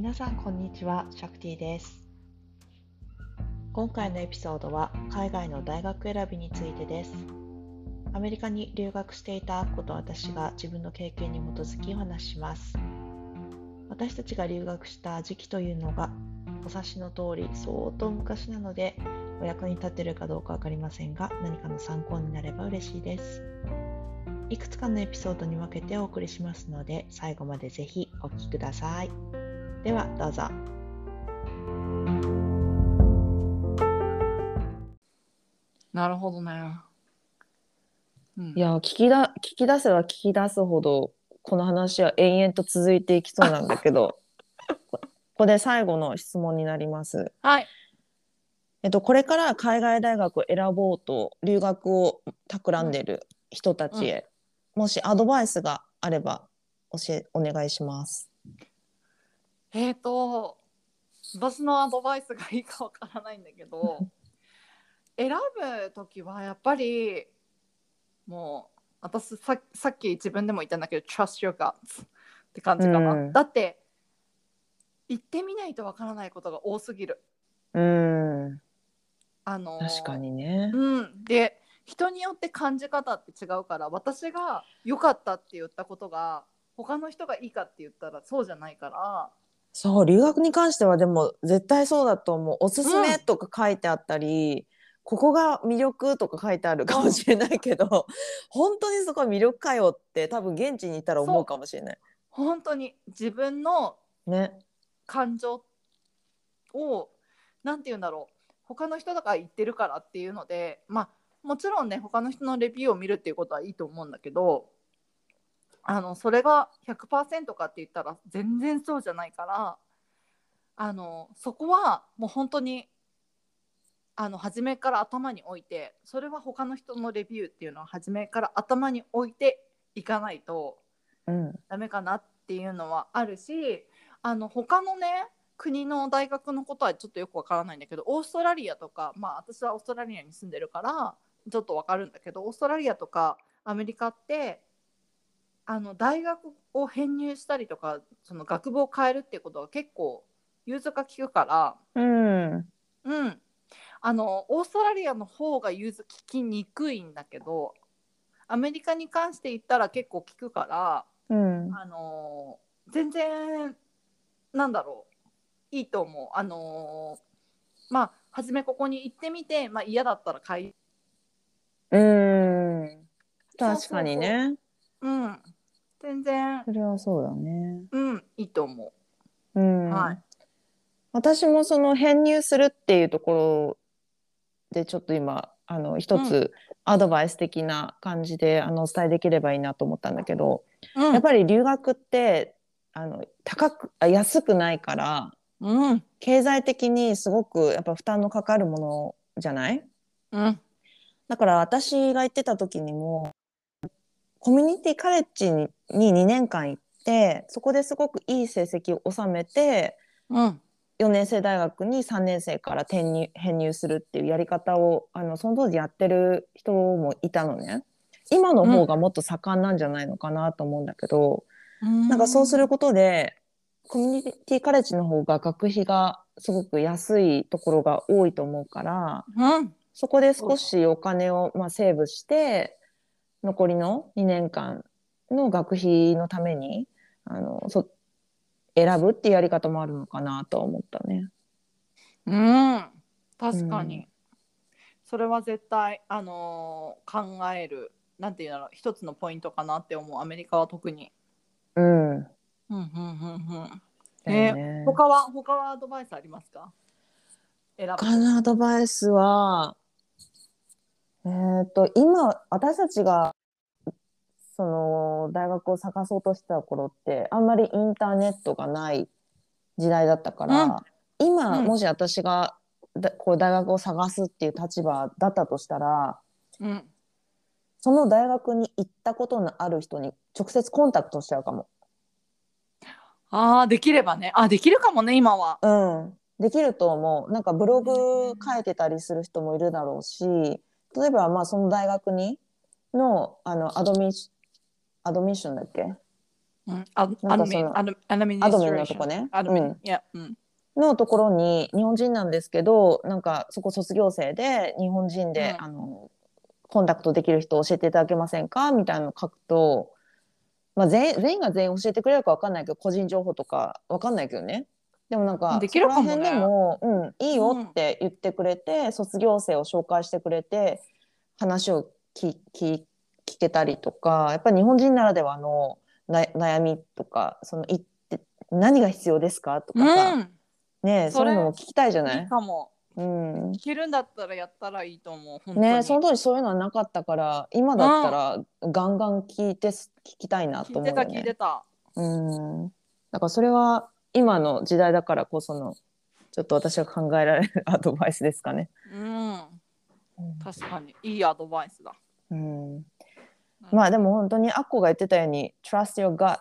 皆さんこんにちは、シャクティです。今回のエピソードは海外の大学選びについてです。アメリカに留学していたアッコと私が自分の経験に基づきお話しします。私たちが留学した時期というのがお察しの通り相当昔なのでお役に立てるかどうかわかりませんが何かの参考になれば嬉しいです。いくつかのエピソードに分けてお送りしますので最後までぜひお聞きください。ではどうぞ。なるほどね。うんいや聞きだ聞き出せば聞き出すほどこの話は延々と続いていきそうなんだけどこ ここで最後の質問になります。はい。えっと、これから海外大学を選ぼうと留学を企んでる人たちへ、もしアドバイスがあれば教えお願いします。えっ、と私のアドバイスがいいかわからないんだけど 選ぶ時はやっぱりもう私ささっき自分でも言ったんだけど trust your guts って感じかな、うん。だって行ってみないとわからないことが多すぎる。うん。あの確かにね。うん、で人によって感じ方って違うから私が良かったって言ったことが他の人がいいかって言ったらそうじゃないからそう留学に関してはでも絶対そうだと思う。おすすめうんとか書いてあったり、ここが魅力とか書いてあるかもしれないけど、本当にそこは魅力かよって多分現地にいたら思うかもしれない。本当に自分のね。感情をなんて言うんだろう他の人だから言ってるからっていうのでまあもちろんね他の人のレビューを見るっていうことはいいと思うんだけどあのそれが100%かって言ったら全然そうじゃないからあのそこはもう本当にあの初めから頭に置いてそれは他の人のレビューっていうのは初めから頭に置いていかないとうん。ダメかなっていうのはあるしあの他のね国の大学のことはちょっとよくわからないんだけどオーストラリアとかまあ私はオーストラリアに住んでるからちょっとわかるんだけどオーストラリアとかアメリカってあの大学を編入したりとかその学部を変えるっていうことが結構融通が利くからうん。うんあのオーストラリアの方が融通聞きにくいんだけどアメリカに関して言ったら結構聞くから。うん。あのー全然なんだろういいと思うあのーまあ初めここに行ってみて、まあ、嫌だったら買いうん。確かにね。うん全然。それはそうだね。うんいいと思う。ん。う、はい。私もその編入するっていうところでちょっと今あの一うつアドバイス的な感じで、あのお伝えできればいいなと思ったんだけど、うん。やっぱり留学ってあの高くあ安くないからうん。経済的にすごくやっぱ負担のかかるものじゃない？うん。だから私が行ってた時にもコミュニティカレッジにに2年間行ってそこですごくいい成績を収めてうん。4年生大学に3年生から転入編入するっていうやり方をあのその当時やってる人もいたのね。今の方がもっと盛んなんじゃないのかなと思うんだけど、なんかそうすることでコミュニティカレッジの方が学費がすごく安いところが多いと思うからうん。そこで少しお金を、まあ、セーブして残りの2年間の学費のためにあのそ選ぶっていうやり方もあるのかなとは思ったね。うん。確かに、うん。それは絶対あのー考えるなんていうんだろう一つのポイントかなって思う。アメリカは特に。うん。うんうんうんうん。だよね。他は他はアドバイスありますか？選ぶ。他のアドバイスは、えっ、と、今、私たちが、その、大学を探そうとしてた頃って、あんまりインターネットがない時代だったから、今、うん。もし私が、だこう大学を探すっていう立場だったとしたら、うん。その大学に行ったことのある人に直接コンタクトしちゃうかも。ああできればね。あできるかもね今は。うん、できると思う。なんかブログ書いてたりする人もいるだろうし、例えばまあその大学にのあのアドミアドミッションだっけ、うん、あなんかそのアドミアドミニアドミンストレーションのとこね。アドミン、うん。いや、うん。のところに日本人なんですけどなんかそこ卒業生で日本人で、うん。あのコンタクトできる人教えていただけませんか？みたいなの書くと、まあ、全員全員が全員教えてくれるか分かんないけど個人情報とか分かんないけどね。でもなんかできるかもねそこら辺でも、うん、いいよって言ってくれて、卒業生を紹介してくれて話を聞聞聞けたりとかやっぱり日本人ならではのな悩みとかそのいって何が必要ですかとかさ、うん、ねえそういうのも聞きたいじゃない？いいかも。うん聞けるんだったらやったらいいと思う。ねえその当時そういうのはなかったから今だったらガンガン聞いてす聞きたいなと聞いてた。聞いてた。うんだからそれは今の時代だからこそのちょっと私が考えられるアドバイスですかね。うん、確かにいいアドバイスだ。うん、まあでも本当にアッコが言ってたように trust your gut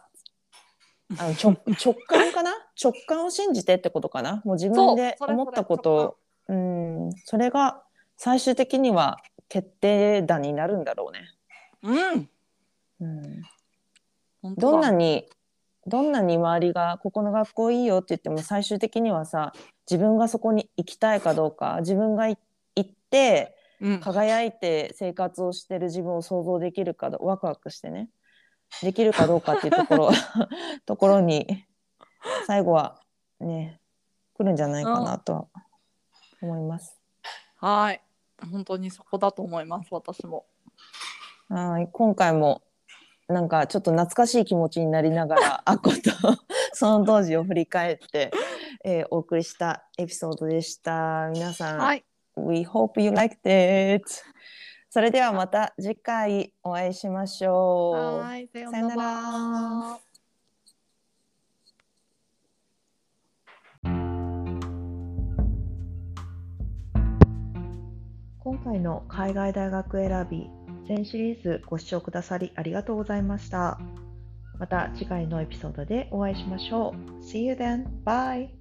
あの直 直感かな？直感を信じてってことかな？もう自分で思ったこと。をうん。それが最終的には決定打になるんだろうね。うん、うん、どんなにどんなに周りがここの学校いいよって言っても最終的にはさ自分がそこに行きたいかどうか自分がい行ってうん、輝いて生活をしてる自分を想像できるかどワクワクしてねできるかどうかっていうところ ところに最後はね来るんじゃないかなとは思います。はい、本当にそこだと思います。私も。はい今回もなんかちょっと懐かしい気持ちになりながら あっことその当時を振り返って、えーお送りしたエピソードでした。皆さん、はい、We hope you liked it! それではまた次回お会いしましょう。はい、さよなら。今回の海外大学選び全シリーズご視聴くださりありがとうございました。また次回のエピソードでお会いしましょう。See you then. Bye.